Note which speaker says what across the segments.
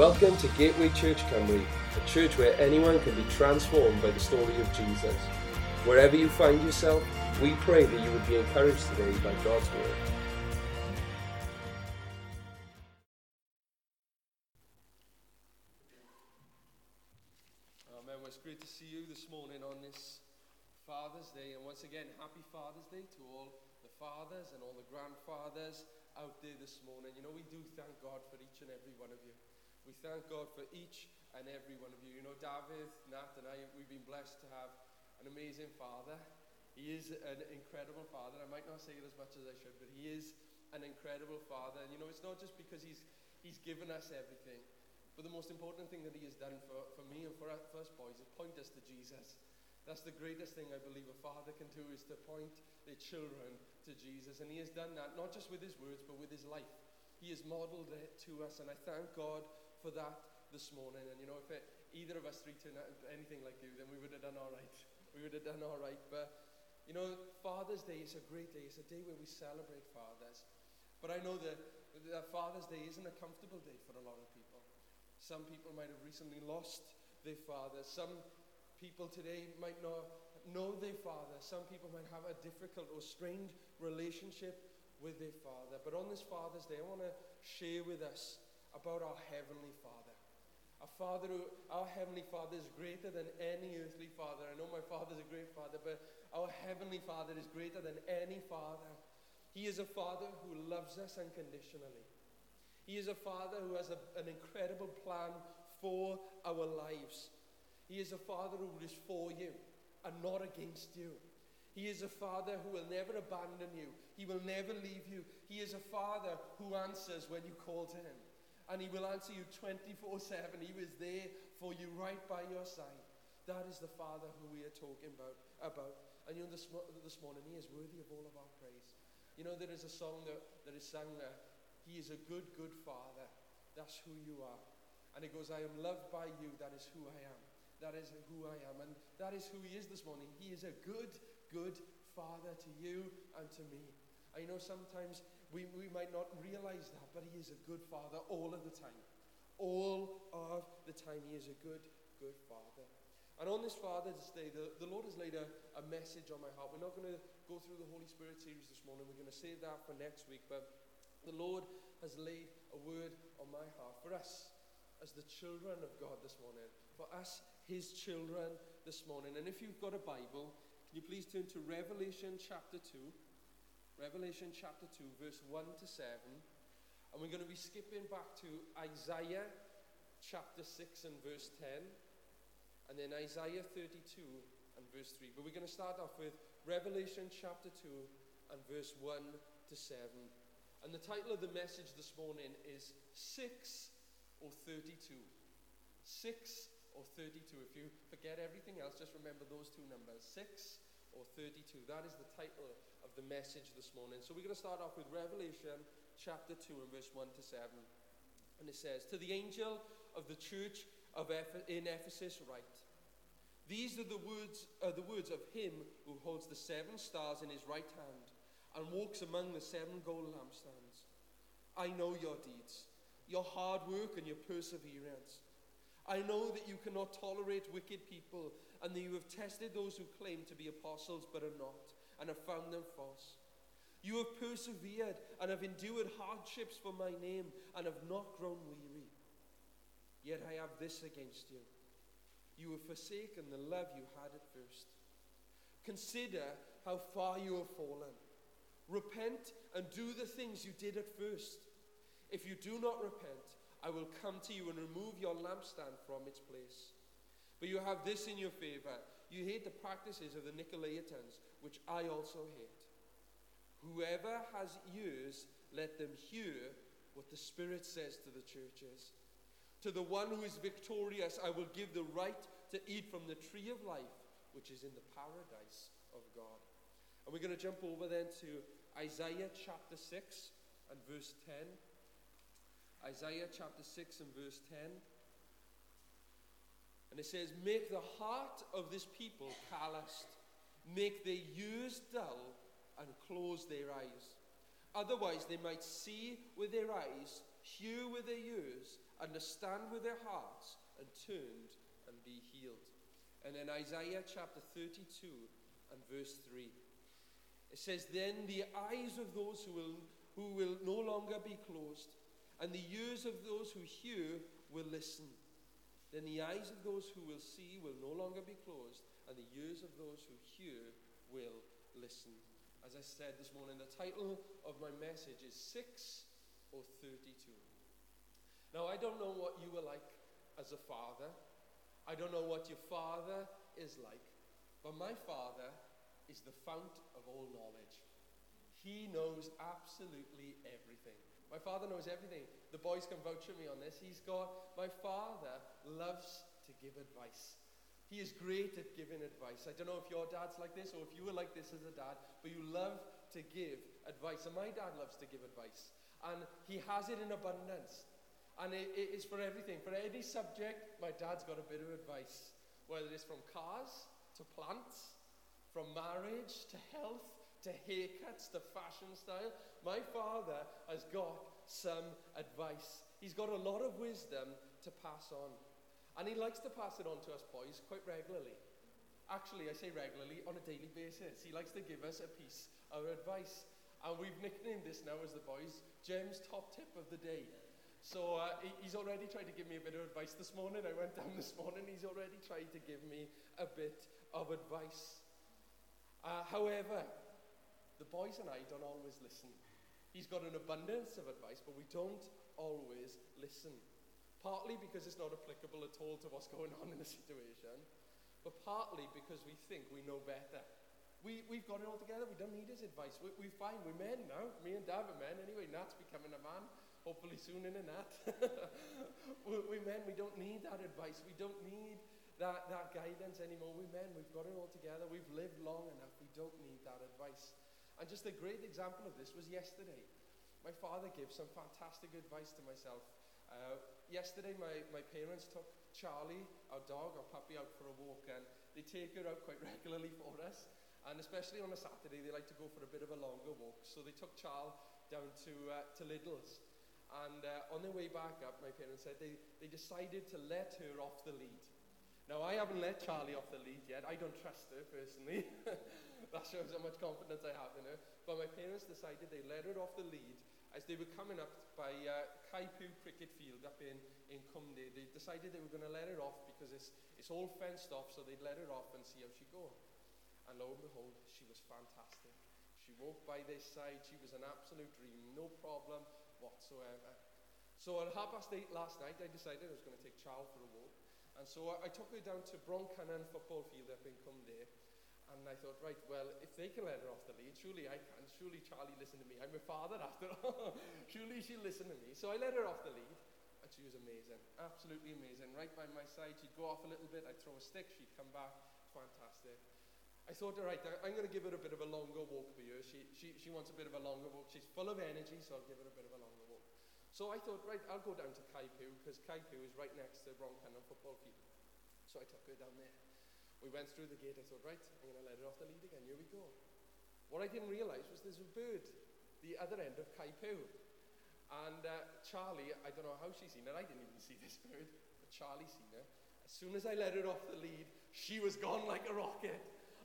Speaker 1: Welcome to Gateway Church Cymru, a church where anyone can be transformed by the story of Jesus. Wherever you find yourself, we pray that you would be encouraged today by God's word.
Speaker 2: Amen. Well, it's great to see you this morning on this Father's Day. And once again, happy Father's Day to all the fathers and all the grandfathers out there this morning. You know, we do thank God for each and every one of you. We thank God for each and every one of you. You know, David, Nat, and I, we've been blessed to have an amazing father. He is an incredible father. I might not say it as much as I should, but he is an incredible father. And you know, it's not just because he's, he's given us everything, but the most important thing that he has done for, for me and for us first boys is point us to Jesus. That's the greatest thing I believe a father can do is to point their children to Jesus. And he has done that not just with his words, but with his life. He has modeled it to us, and I thank God for that this morning. And you know, if it, either of us three turned out anything like you, then we would have done all right. We would have done all right. But you know, Father's Day is a great day. It's a day where we celebrate fathers. But I know that, that Father's Day isn't a comfortable day for a lot of people. Some people might have recently lost their father. Some people today might not know their father. Some people might have a difficult or strained relationship with their father. But on this Father's Day, I want to share with us about our Heavenly Father. A father who, our Heavenly Father is greater than any earthly father. I know my father's a great father, but our Heavenly Father is greater than any father. He is a father who loves us unconditionally. He is a father who has a, an incredible plan for our lives. He is a father who is for you and not against you. He is a father who will never abandon you. He will never leave you. He is a father who answers when you call to him and He will answer you 24 7. He was there for you right by your side. That is the Father who we are talking about. about. And you know, this, this morning, He is worthy of all of our praise. You know, there is a song that, that is sung there. He is a good, good Father. That's who you are. And it goes, I am loved by you. That is who I am. That is who I am. And that is who He is this morning. He is a good, good Father to you and to me. I know sometimes we, we might not realize that, but He is a good Father all of the time. All of the time, He is a good, good Father. And on this Father's Day, the, the Lord has laid a, a message on my heart. We're not going to go through the Holy Spirit series this morning. We're going to save that for next week. But the Lord has laid a word on my heart for us as the children of God this morning, for us, His children this morning. And if you've got a Bible, can you please turn to Revelation chapter 2? Revelation chapter 2, verse 1 to 7. And we're going to be skipping back to Isaiah chapter 6 and verse 10. And then Isaiah 32 and verse 3. But we're going to start off with Revelation chapter 2 and verse 1 to 7. And the title of the message this morning is 6 or 32. 6 or 32. If you forget everything else, just remember those two numbers 6 or 32. That is the title of the message this morning. So we're going to start off with Revelation chapter 2 and verse 1 to 7. And it says, To the angel of the church of Eph- in Ephesus write, These are the words, the words of him who holds the seven stars in his right hand and walks among the seven gold lampstands. I know your deeds, your hard work and your perseverance. I know that you cannot tolerate wicked people and that you have tested those who claim to be apostles but are not and have found them false. You have persevered and have endured hardships for my name and have not grown weary. Yet I have this against you. You have forsaken the love you had at first. Consider how far you have fallen. Repent and do the things you did at first. If you do not repent, I will come to you and remove your lampstand from its place. But you have this in your favor. You hate the practices of the Nicolaitans, which I also hate. Whoever has ears, let them hear what the Spirit says to the churches. To the one who is victorious, I will give the right to eat from the tree of life, which is in the paradise of God. And we're going to jump over then to Isaiah chapter 6 and verse 10. Isaiah chapter 6 and verse 10. And it says, Make the heart of this people calloused, make their ears dull, and close their eyes. Otherwise, they might see with their eyes, hear with their ears, understand with their hearts, and turned and be healed. And in Isaiah chapter 32 and verse 3, it says, Then the eyes of those who will, who will no longer be closed, and the ears of those who hear will listen. Then the eyes of those who will see will no longer be closed, and the ears of those who hear will listen. As I said this morning, the title of my message is 6 or 32. Now, I don't know what you were like as a father. I don't know what your father is like. But my father is the fount of all knowledge. He knows absolutely everything. My father knows everything. The boys can vouch for me on this. He's got, my father loves to give advice. He is great at giving advice. I don't know if your dad's like this or if you were like this as a dad, but you love to give advice. And my dad loves to give advice. And he has it in abundance. And it, it is for everything. For any subject, my dad's got a bit of advice. Whether it's from cars to plants, from marriage to health to haircuts to fashion style. My father has got some advice. He's got a lot of wisdom to pass on. And he likes to pass it on to us boys quite regularly. Actually, I say regularly, on a daily basis. He likes to give us a piece of advice. And we've nicknamed this now as the boys Jem's top tip of the day. So uh, he's already tried to give me a bit of advice this morning. I went down this morning, he's already tried to give me a bit of advice. Uh, however, the boys and I don't always listen. He's got an abundance of advice, but we don't always listen. Partly because it's not applicable at all to what's going on in the situation, but partly because we think we know better. We, we've got it all together. We don't need his advice. We, we're fine. we're men now. Me and Dad are men. Anyway, Nat's becoming a man. Hopefully soon in a Nat. we, we men, we don't need that advice. We don't need that, that guidance anymore. We men, we've got it all together. We've lived long enough. We don't need that advice. And just a great example of this was yesterday. My father gave some fantastic advice to myself uh, yesterday, my, my parents took Charlie, our dog, our puppy, out for a walk, and they take her out quite regularly for us. And especially on a Saturday, they like to go for a bit of a longer walk. So they took Charles down to, uh, to Lidl's. And uh, on their way back up, my parents said they, they decided to let her off the lead. Now, I haven't let Charlie off the lead yet. I don't trust her personally. that shows how much confidence I have in her. But my parents decided they let her off the lead as they were coming up by uh, Kaipu Cricket Field up in, in they decided they were going to let her off because it's, it's all fenced off, so they'd let her off and see how she'd go. And lo and behold, she was fantastic. She walked by this side, she was an absolute dream, no problem whatsoever. So at half past eight last night, I decided I was going to take Charles for a walk. And so I, I took her down to Broncannon football field up in Cumnor. And I thought, right, well, if they can let her off the lead, surely I can. Surely Charlie listened to me. I'm a father after all. surely she'll listen to me. So I let her off the lead. And she was amazing. Absolutely amazing. Right by my side. She'd go off a little bit. I'd throw a stick. She'd come back. Fantastic. I thought, all right, I'm going to give her a bit of a longer walk for you. She, she, she wants a bit of a longer walk. She's full of energy, so I'll give her a bit of a longer walk. So I thought, right, I'll go down to Kaipu, because Kaipu is right next to Broncannon football field. So I took her down there. We went through the gate. I thought, right, I'm going to let her off the lead again. Here we go. What I didn't realize was there's a bird the other end of Kaipu. And uh, Charlie, I don't know how she's seen it. I didn't even see this bird, but Charlie seen her. As soon as I let her off the lead, she was gone like a rocket.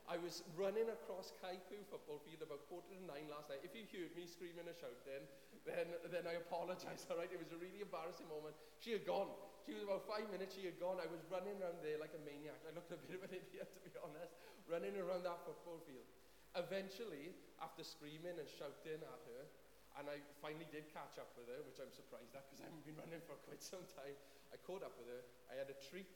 Speaker 2: I was running across Kaipu football field about quarter to nine last night. If you heard me screaming and shouting, then, then I apologize, all right? It was a really embarrassing moment. She had gone. She was about five minutes, she had gone. I was running around there like a maniac. I looked a bit of an idiot, to be honest, running around that football field. Eventually, after screaming and shouting at her, and I finally did catch up with her, which I'm surprised at because I haven't been running for quite some time. I caught up with her. I had a treat,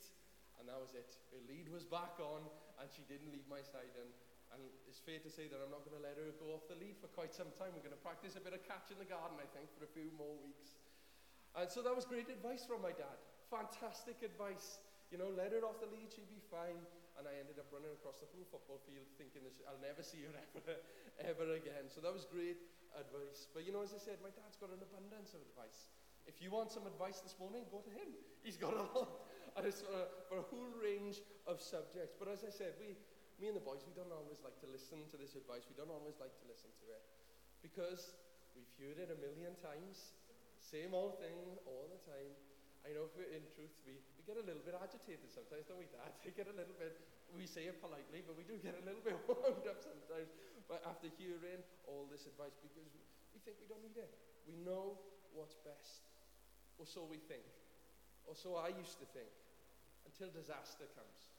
Speaker 2: and that was it. Her lead was back on, and she didn't leave my side. And, and it's fair to say that I'm not going to let her go off the lead for quite some time. We're going to practice a bit of catch in the garden, I think, for a few more weeks. And so that was great advice from my dad fantastic advice. You know, let her off the lead, she'd be fine. And I ended up running across the whole football field thinking I'll never see her ever, ever again. So that was great advice. But you know, as I said, my dad's got an abundance of advice. If you want some advice this morning, go to him. He's got a lot. For a, for a whole range of subjects. But as I said, we, me and the boys, we don't always like to listen to this advice. We don't always like to listen to it. Because We've heard it a million times. Same old thing all the time. I know in truth we, we get a little bit agitated sometimes, don't we, Dad? We get a little bit, we say it politely, but we do get a little bit wound up sometimes but after hearing all this advice because we think we don't need it. We know what's best. Or so we think. Or so I used to think. Until disaster comes.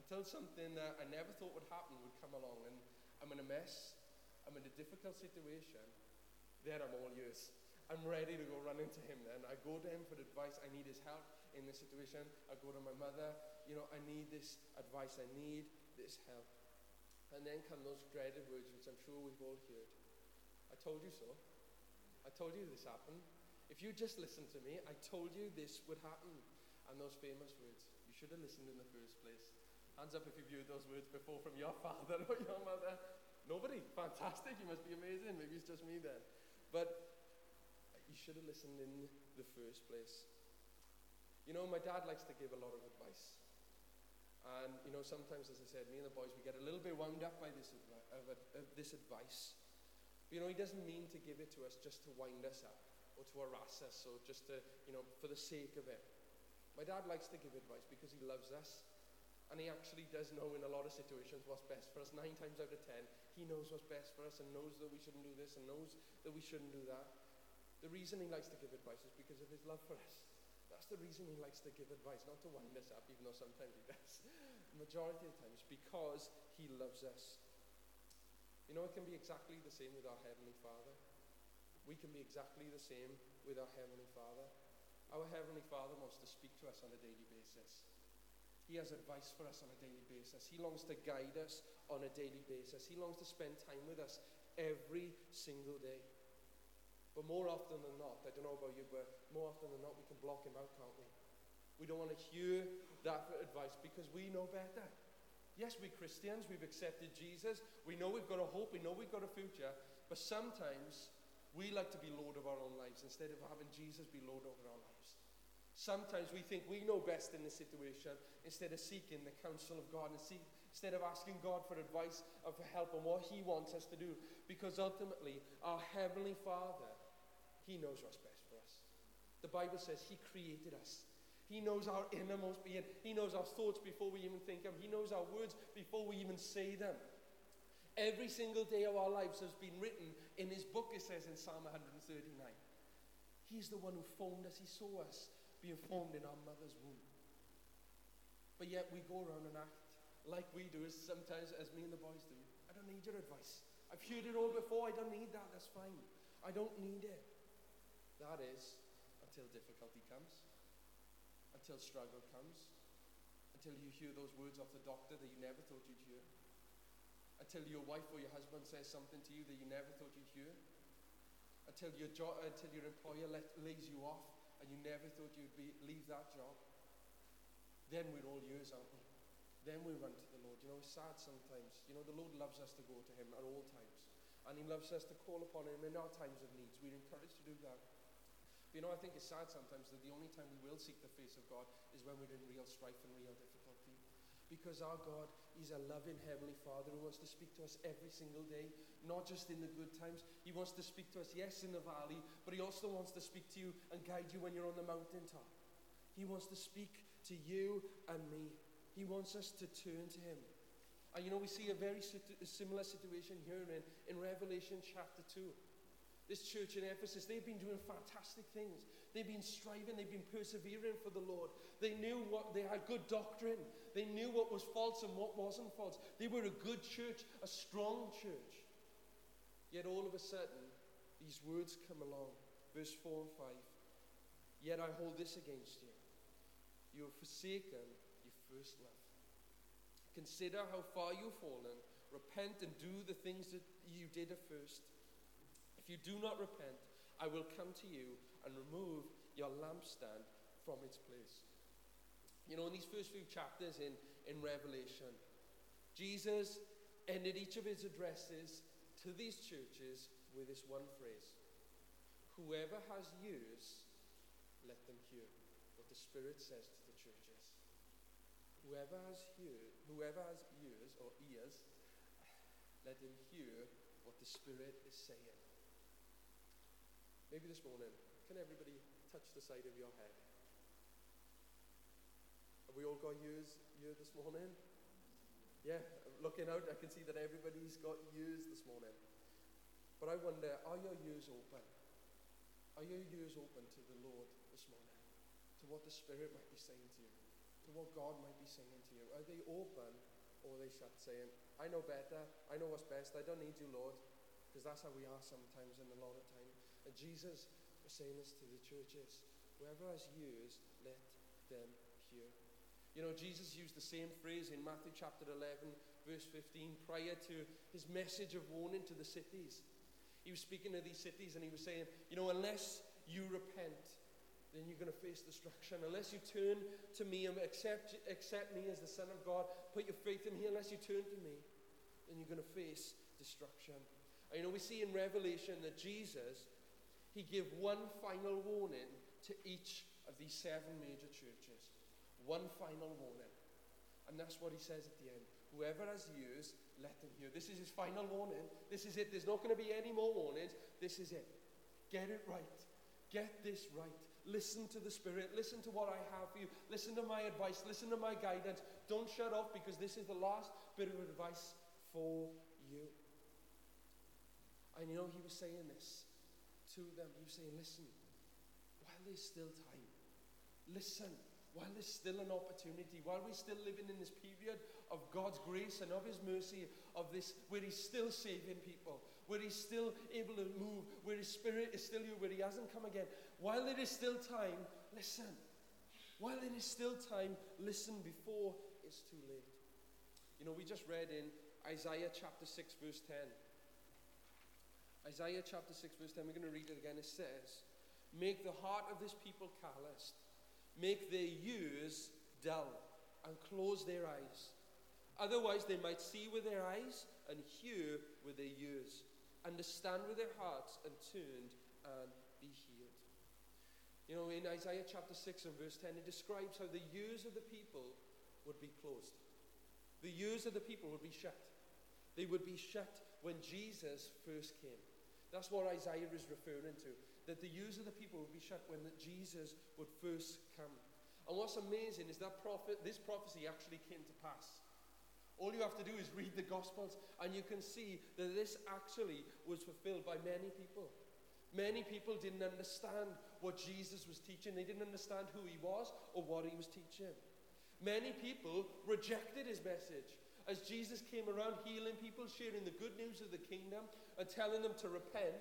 Speaker 2: Until something that I never thought would happen would come along and I'm in a mess. I'm in a difficult situation. Then I'm all yours. I'm ready to go run into him then. I go to him for advice. I need his help in this situation. I go to my mother. You know, I need this advice. I need this help. And then come those dreaded words, which I'm sure we've all heard. I told you so. I told you this happened. If you just listened to me, I told you this would happen. And those famous words. You should have listened in the first place. Hands up if you've heard those words before from your father or your mother. Nobody. Fantastic. You must be amazing. Maybe it's just me then. But should have listened in the first place. You know, my dad likes to give a lot of advice. And, you know, sometimes, as I said, me and the boys, we get a little bit wound up by this, of, of this advice. But, you know, he doesn't mean to give it to us just to wind us up or to harass us or just to, you know, for the sake of it. My dad likes to give advice because he loves us. And he actually does know in a lot of situations what's best for us. Nine times out of ten, he knows what's best for us and knows that we shouldn't do this and knows that we shouldn't do that. The reason he likes to give advice is because of his love for us. That's the reason he likes to give advice, not to wind us up, even though sometimes he does. The majority of the times, because he loves us. You know, it can be exactly the same with our Heavenly Father. We can be exactly the same with our Heavenly Father. Our Heavenly Father wants to speak to us on a daily basis. He has advice for us on a daily basis. He longs to guide us on a daily basis. He longs to spend time with us every single day. But more often than not, I don't know about you, but more often than not, we can block him out, can't we? We don't want to hear that advice because we know better. Yes, we're Christians, we've accepted Jesus, we know we've got a hope, we know we've got a future, but sometimes we like to be Lord of our own lives instead of having Jesus be Lord over our lives. Sometimes we think we know best in the situation instead of seeking the counsel of God and see, instead of asking God for advice or for help on what He wants us to do. Because ultimately, our Heavenly Father he knows what's best for us. The Bible says He created us. He knows our innermost being. He knows our thoughts before we even think them. He knows our words before we even say them. Every single day of our lives has been written in His book, it says in Psalm 139. He's the one who formed us. He saw us being formed in our mother's womb. But yet we go around and act like we do, sometimes as me and the boys do. I don't need your advice. I've heard it all before. I don't need that. That's fine. I don't need it. That is until difficulty comes, until struggle comes, until you hear those words off the doctor that you never thought you'd hear, until your wife or your husband says something to you that you never thought you'd hear, until your, jo- until your employer let, lays you off and you never thought you'd be, leave that job. Then we're all yours, aren't we? Then we run to the Lord. You know, it's sad sometimes. You know, the Lord loves us to go to Him at all times. And He loves us to call upon Him in our times of needs. We're encouraged to do that. You know, I think it's sad sometimes that the only time we will seek the face of God is when we're in real strife and real difficulty. Because our God is a loving Heavenly Father who wants to speak to us every single day, not just in the good times. He wants to speak to us, yes, in the valley, but He also wants to speak to you and guide you when you're on the mountaintop. He wants to speak to you and me. He wants us to turn to Him. And you know, we see a very similar situation here in, in Revelation chapter 2 this church in Ephesus, they've been doing fantastic things. They've been striving, they've been persevering for the Lord. They knew what they had good doctrine. They knew what was false and what wasn't false. They were a good church, a strong church. Yet all of a sudden, these words come along. Verse 4 and 5. Yet I hold this against you. You have forsaken your first love. Consider how far you've fallen. Repent and do the things that you did at first. If you do not repent, I will come to you and remove your lampstand from its place. You know, in these first few chapters in, in Revelation, Jesus ended each of his addresses to these churches with this one phrase Whoever has ears, let them hear what the Spirit says to the churches. Whoever has, hear, whoever has ears or ears, let them hear what the Spirit is saying. Maybe this morning, can everybody touch the side of your head? Have we all got ears here this morning? Yeah, looking out, I can see that everybody's got ears this morning. But I wonder, are your ears open? Are your ears open to the Lord this morning? To what the Spirit might be saying to you? To what God might be saying to you? Are they open or are they shut, saying, I know better, I know what's best, I don't need you, Lord? Because that's how we are sometimes and a lot of time. And Jesus was saying this to the churches whoever has ears, let them hear. You know, Jesus used the same phrase in Matthew chapter 11, verse 15, prior to his message of warning to the cities. He was speaking to these cities and he was saying, you know, unless you repent, then you're going to face destruction. Unless you turn to me and accept, accept me as the Son of God, put your faith in me, unless you turn to me, then you're going to face destruction. And, you know, we see in Revelation that Jesus, he gave one final warning to each of these seven major churches. One final warning. And that's what he says at the end. Whoever has ears, let them hear. This is his final warning. This is it. There's not going to be any more warnings. This is it. Get it right. Get this right. Listen to the Spirit. Listen to what I have for you. Listen to my advice. Listen to my guidance. Don't shut off because this is the last bit of advice for you. And you know, he was saying this to them. Listen, while there's still time, listen while there's still an opportunity, while we're still living in this period of God's grace and of His mercy, of this, where He's still saving people, where He's still able to move, where His Spirit is still here, where He hasn't come again, while there is still time, listen. While there is still time, listen before it's too late. You know, we just read in Isaiah chapter 6, verse 10. Isaiah chapter 6, verse 10, we're going to read it again. It says, Make the heart of this people calloused make their ears dull, and close their eyes. Otherwise, they might see with their eyes and hear with their ears, understand with their hearts, and turned and be healed. You know, in Isaiah chapter 6 and verse 10, it describes how the ears of the people would be closed. The ears of the people would be shut. They would be shut when Jesus first came. That's what Isaiah is referring to that the ears of the people would be shut when Jesus would first come. And what's amazing is that prophet, this prophecy actually came to pass. All you have to do is read the Gospels, and you can see that this actually was fulfilled by many people. Many people didn't understand what Jesus was teaching, they didn't understand who he was or what he was teaching. Many people rejected his message. As Jesus came around healing people, sharing the good news of the kingdom, and telling them to repent,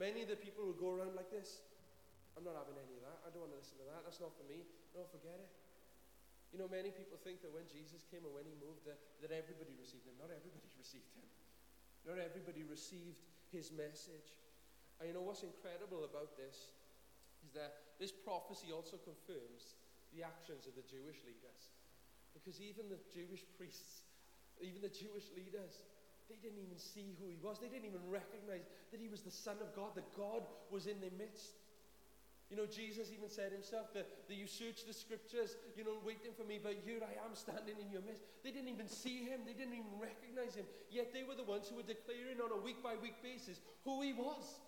Speaker 2: Many of the people will go around like this. I'm not having any of that. I don't want to listen to that. That's not for me. No, forget it. You know, many people think that when Jesus came and when he moved, that, that everybody received him. Not everybody received him. Not everybody received his message. And you know what's incredible about this is that this prophecy also confirms the actions of the Jewish leaders. Because even the Jewish priests, even the Jewish leaders, they didn't even see who he was. They didn't even recognize that he was the Son of God, that God was in their midst. You know, Jesus even said himself that, that you search the scriptures, you know, waiting for me, but here I am standing in your midst. They didn't even see him, they didn't even recognize him. Yet they were the ones who were declaring on a week by week basis who he was.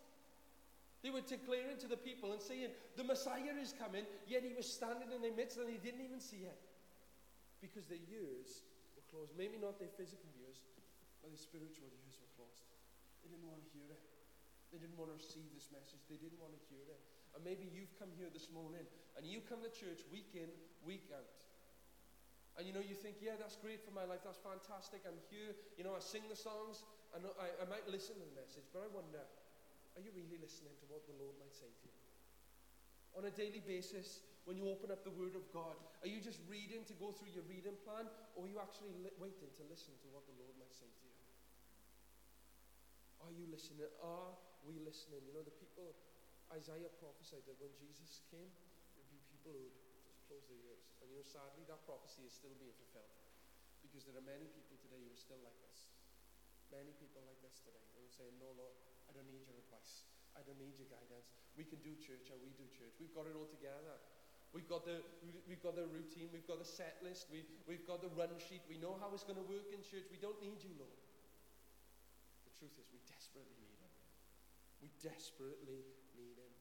Speaker 2: They were declaring to the people and saying, The Messiah is coming, yet he was standing in their midst and they didn't even see it. Because their ears were closed. Maybe not their physical ears, but the spiritual ears were closed. They didn't want to hear it. They didn't want to receive this message. They didn't want to hear it. And maybe you've come here this morning and you come to church week in, week out. And you know, you think, yeah, that's great for my life. That's fantastic. I'm here. You know, I sing the songs and I, I might listen to the message, but I wonder, are you really listening to what the Lord might say to you? On a daily basis, when you open up the Word of God, are you just reading to go through your reading plan, or are you actually li- waiting to listen to what the Lord might say to you? Are you listening? Are we listening? You know, the people, Isaiah prophesied that when Jesus came, there'd be people who would just close their ears. And you know, sadly, that prophecy is still being fulfilled. Because there are many people today who are still like this. Many people like this today. Who saying, No, Lord, I don't need your advice. I don't need your guidance. We can do church and we do church. We've got it all together. We've got the, we've got the routine, we've got the set list, we, we've got the run sheet, we know how it's going to work in church. We don't need you, Lord The truth is, we desperately need Him. We desperately need Him.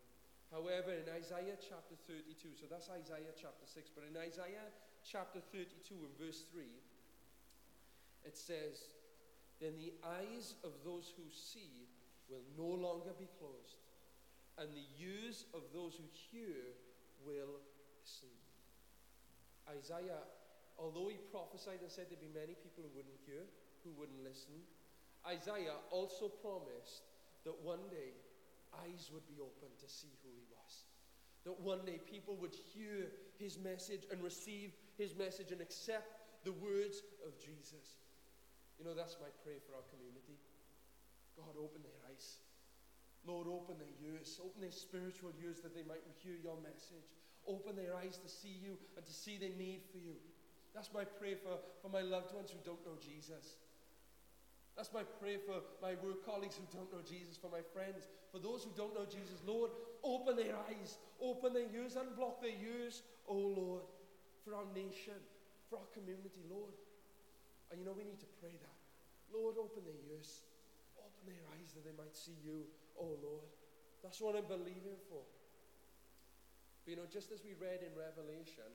Speaker 2: However, in Isaiah chapter 32, so that's Isaiah chapter 6, but in Isaiah chapter 32 and verse 3, it says, Then the eyes of those who see will no longer be closed, and the ears of those who hear will Isaiah, although he prophesied and said there'd be many people who wouldn't hear, who wouldn't listen, Isaiah also promised that one day eyes would be open to see who he was. That one day people would hear his message and receive his message and accept the words of Jesus. You know, that's my prayer for our community. God, open their eyes. Lord, open their ears, open their spiritual ears that they might hear your message. Open their eyes to see you and to see their need for you. That's my prayer for, for my loved ones who don't know Jesus. That's my prayer for my work colleagues who don't know Jesus, for my friends, for those who don't know Jesus. Lord, open their eyes, open their ears, unblock their ears, oh Lord, for our nation, for our community, Lord. And you know, we need to pray that. Lord, open their ears, open their eyes that they might see you, oh Lord. That's what I'm believing for. But you know, just as we read in Revelation,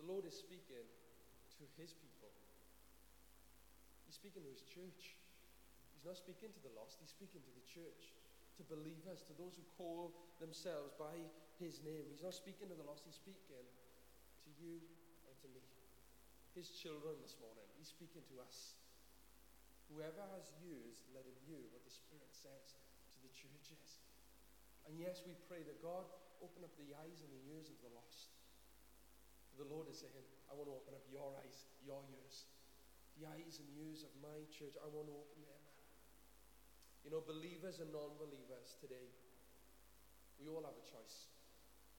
Speaker 2: the Lord is speaking to his people. He's speaking to his church. He's not speaking to the lost, he's speaking to the church, to believers, to those who call themselves by his name. He's not speaking to the lost, he's speaking to you and to me. His children this morning, he's speaking to us. Whoever has ears, let him hear what the Spirit says. And yes, we pray that God open up the eyes and the ears of the lost. The Lord is saying, I want to open up your eyes, your ears the eyes and ears of my church. I want to open them. You know, believers and non believers today, we all have a choice.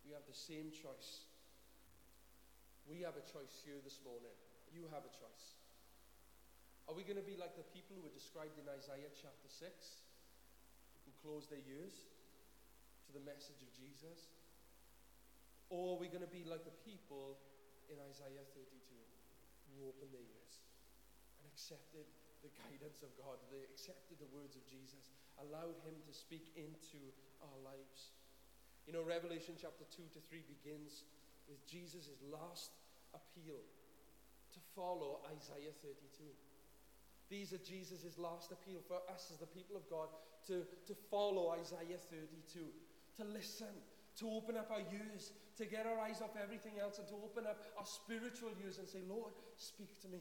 Speaker 2: We have the same choice. We have a choice here this morning. You have a choice. Are we going to be like the people who are described in Isaiah chapter 6, who close their ears to the message of Jesus? Or are we going to be like the people in Isaiah 32 who open their ears? And accepted the guidance of God, they accepted the words of Jesus, allowed Him to speak into our lives. You know, Revelation chapter 2 to 3 begins with Jesus' last appeal to follow Isaiah 32. These are Jesus' last appeal for us as the people of God to, to follow Isaiah 32, to listen, to open up our ears, to get our eyes off everything else, and to open up our spiritual ears and say, Lord, speak to me.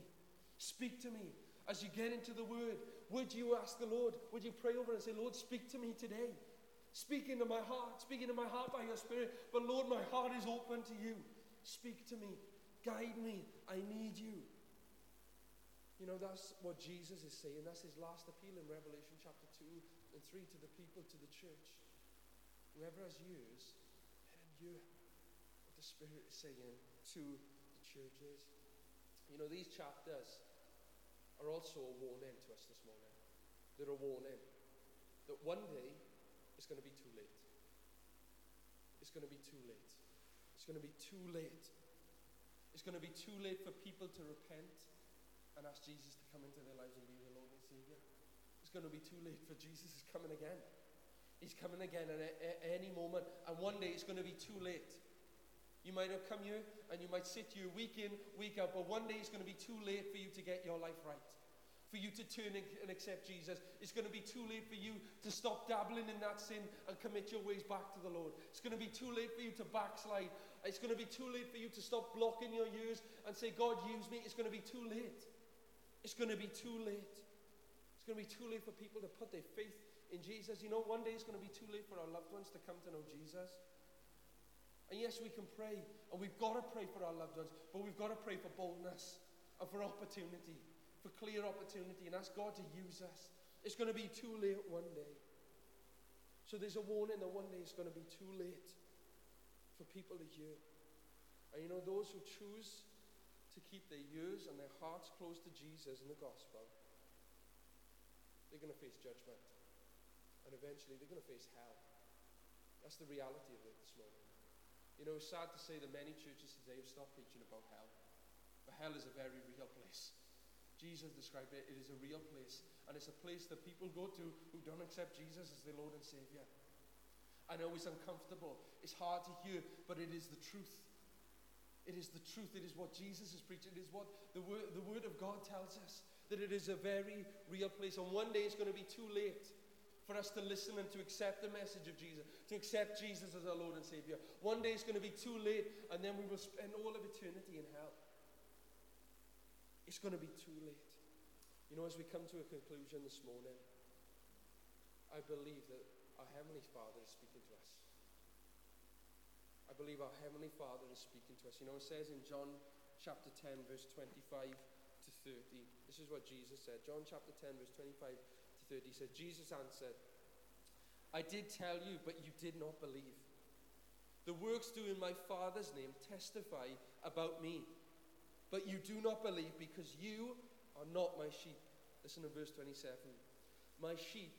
Speaker 2: Speak to me. As you get into the word, would you ask the Lord, would you pray over and say, Lord, speak to me today? Speak into my heart, speak into my heart by your spirit. But Lord, my heart is open to you. Speak to me, guide me. I need you. You know, that's what Jesus is saying. That's his last appeal in Revelation chapter 2 and 3 to the people, to the church. Whoever has ears, let him what the Spirit is saying to the churches. You know, these chapters are also a warning to us this morning. They're a warning that one day it's going to be too late. It's going to be too late. It's going to be too late. It's going to be too late for people to repent and ask Jesus to come into their lives and be their Lord and Savior. It's going to be too late for Jesus is coming again. He's coming again at, at any moment, and one day it's going to be too late. You might have come here and you might sit here week in, week out, but one day it's going to be too late for you to get your life right. For you to turn and accept Jesus. It's going to be too late for you to stop dabbling in that sin and commit your ways back to the Lord. It's going to be too late for you to backslide. It's going to be too late for you to stop blocking your ears and say, God, use me. It's going to be too late. It's going to be too late. It's going to be too late for people to put their faith in Jesus. You know, one day it's going to be too late for our loved ones to come to know Jesus. And yes, we can pray, and we've got to pray for our loved ones, but we've got to pray for boldness and for opportunity, for clear opportunity, and ask God to use us. It's going to be too late one day. So there's a warning that one day it's going to be too late for people to hear. And you know, those who choose to keep their ears and their hearts close to Jesus and the gospel, they're going to face judgment. And eventually they're going to face hell. That's the reality of it this morning. You know, it's sad to say that many churches today have stopped preaching about hell. But hell is a very real place. Jesus described it, it is a real place. And it's a place that people go to who don't accept Jesus as their Lord and Savior. I know it's uncomfortable, it's hard to hear, but it is the truth. It is the truth. It is what Jesus is preaching. It is what the word, the word of God tells us. That it is a very real place. And one day it's going to be too late for us to listen and to accept the message of Jesus, to accept Jesus as our Lord and Savior. One day it's going to be too late, and then we will spend all of eternity in hell. It's going to be too late. You know, as we come to a conclusion this morning, I believe that our Heavenly Father is speaking to us. I believe our Heavenly Father is speaking to us. You know, it says in John chapter 10, verse 25 to 30, this is what Jesus said. John chapter 10, verse 25 to 30 said, Jesus answered, I did tell you, but you did not believe. The works do in my Father's name testify about me. But you do not believe because you are not my sheep. Listen to verse 27. My sheep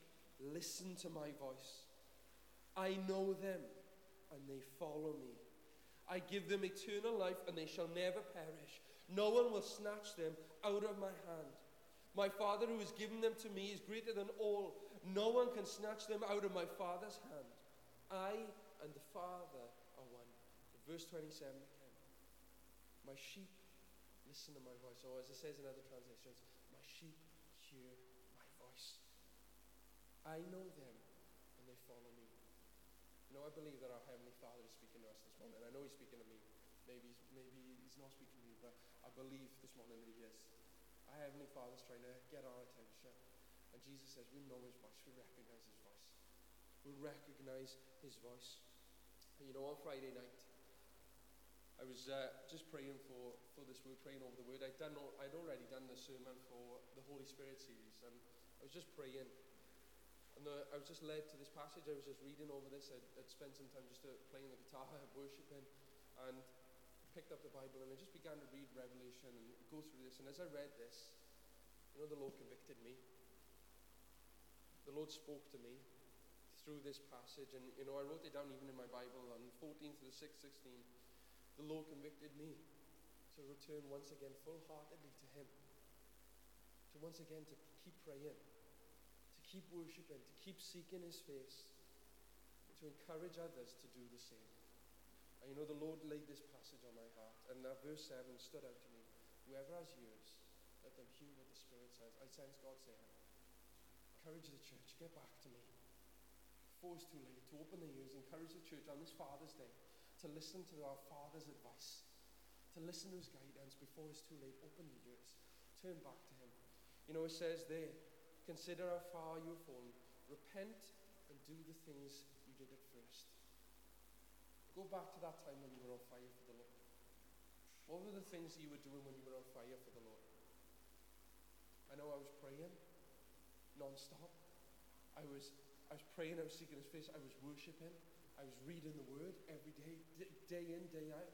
Speaker 2: listen to my voice. I know them and they follow me. I give them eternal life and they shall never perish. No one will snatch them out of my hand. My Father who has given them to me is greater than all. No one can snatch them out of my Father's hand. I and the Father are one. Verse 27 again. My sheep listen to my voice. Or as it says in other translations, my sheep hear my voice. I know them and they follow me. You know, I believe that our Heavenly Father is speaking to us this morning. I know He's speaking to me. Maybe maybe he's not speaking to you, but I believe this morning that He is. Our Heavenly Father's trying to get our attention. And Jesus says, We know His voice. We recognize His voice. We recognize His voice. And you know, on Friday night, I was uh, just praying for, for this word, praying over the word. I'd, done, I'd already done the sermon for the Holy Spirit series, and I was just praying. And the, I was just led to this passage. I was just reading over this. I'd, I'd spent some time just uh, playing the guitar, worshiping, and picked up the Bible, and I just began to read Revelation and go through this. And as I read this, you know, the Lord convicted me. The Lord spoke to me through this passage, and you know, I wrote it down even in my Bible on 14th to the 6th, 16 the Lord convicted me to return once again full heartedly to Him. To once again to keep praying, to keep worshiping, to keep seeking His face, to encourage others to do the same. And you know, the Lord laid this passage on my heart, and that verse 7 stood out to me. Whoever has ears, let them hear what the Spirit says. I sense God saying, encourage the church, get back to me. Before it's too late, to open the ears, encourage the church on this Father's Day to listen to our Father's advice, to listen to His guidance before it's too late. Open your ears, turn back to Him. You know, it says there, consider how far you have fallen, repent and do the things you did at first. Go back to that time when you were on fire for the Lord. What were the things that you were doing when you were on fire for the Lord? I know I was praying non-stop. I was, I was praying, I was seeking His face, I was worshipping. I was reading the Word every day, day in, day out.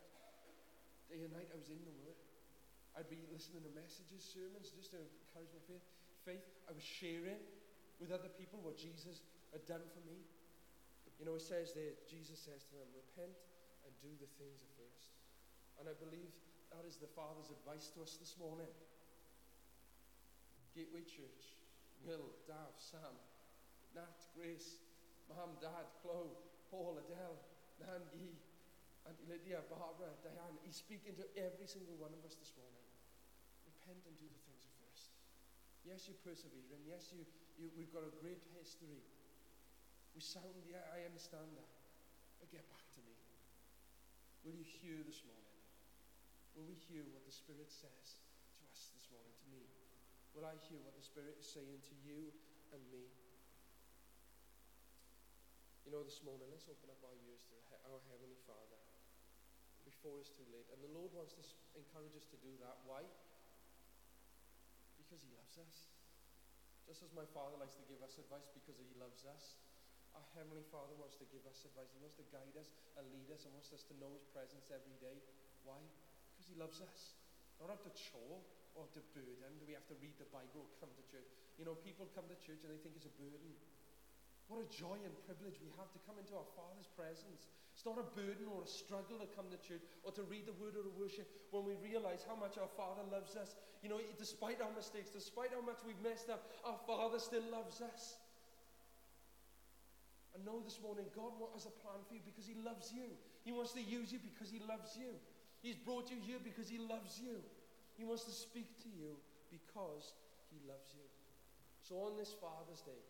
Speaker 2: Day and night, I was in the Word. I'd be listening to messages, sermons, just to encourage my faith. Faith. I was sharing with other people what Jesus had done for me. You know, it says there, Jesus says to them, repent and do the things of first. And I believe that is the Father's advice to us this morning. Gateway Church, Will, Dav, Sam, Nat, Grace, Mom, Dad, Chloe, Paul, Adele, Nan, Nangi, Auntie Lydia, Barbara, Diane. He's speaking to every single one of us this morning. Repent and do the things of first. Yes, you're persevering. Yes, you, you, we've got a great history. We sound, yeah, I understand that. But get back to me. Will you hear this morning? Will we hear what the Spirit says to us this morning, to me? Will I hear what the Spirit is saying to you and me? You know, this morning, let's open up our ears to our Heavenly Father before it's too late. And the Lord wants to encourage us to do that. Why? Because He loves us. Just as my Father likes to give us advice because He loves us, our Heavenly Father wants to give us advice. He wants to guide us and lead us and wants us to know His presence every day. Why? Because He loves us. Not out to chore or to burden do we have to read the Bible or come to church. You know, people come to church and they think it's a burden. What a joy and privilege we have to come into our Father's presence. It's not a burden or a struggle to come to church or to read the word or to worship when we realize how much our Father loves us. You know, despite our mistakes, despite how much we've messed up, our Father still loves us. And know this morning, God has a plan for you because He loves you. He wants to use you because He loves you. He's brought you here because He loves you. He wants to speak to you because He loves you. So on this Father's Day,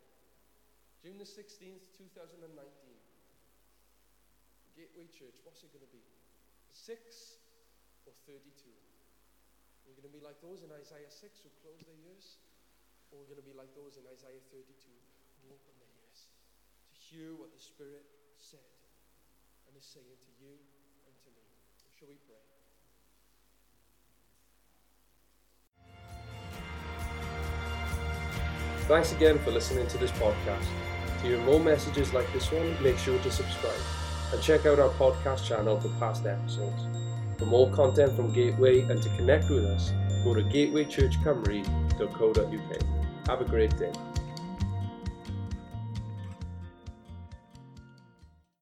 Speaker 2: June the 16th, 2019, Gateway Church, what's it going to be? Six or 32? We're going to be like those in Isaiah 6 who close their ears? Or we're going to be like those in Isaiah 32 who open hear what the Spirit said and is saying to you and to me. Shall we pray?
Speaker 1: Thanks again for listening to this podcast. To hear more messages like this one, make sure to subscribe and check out our podcast channel for past episodes. For more content from Gateway and to connect with us, go to gatewaychurchcymru.co.uk. Have a great day.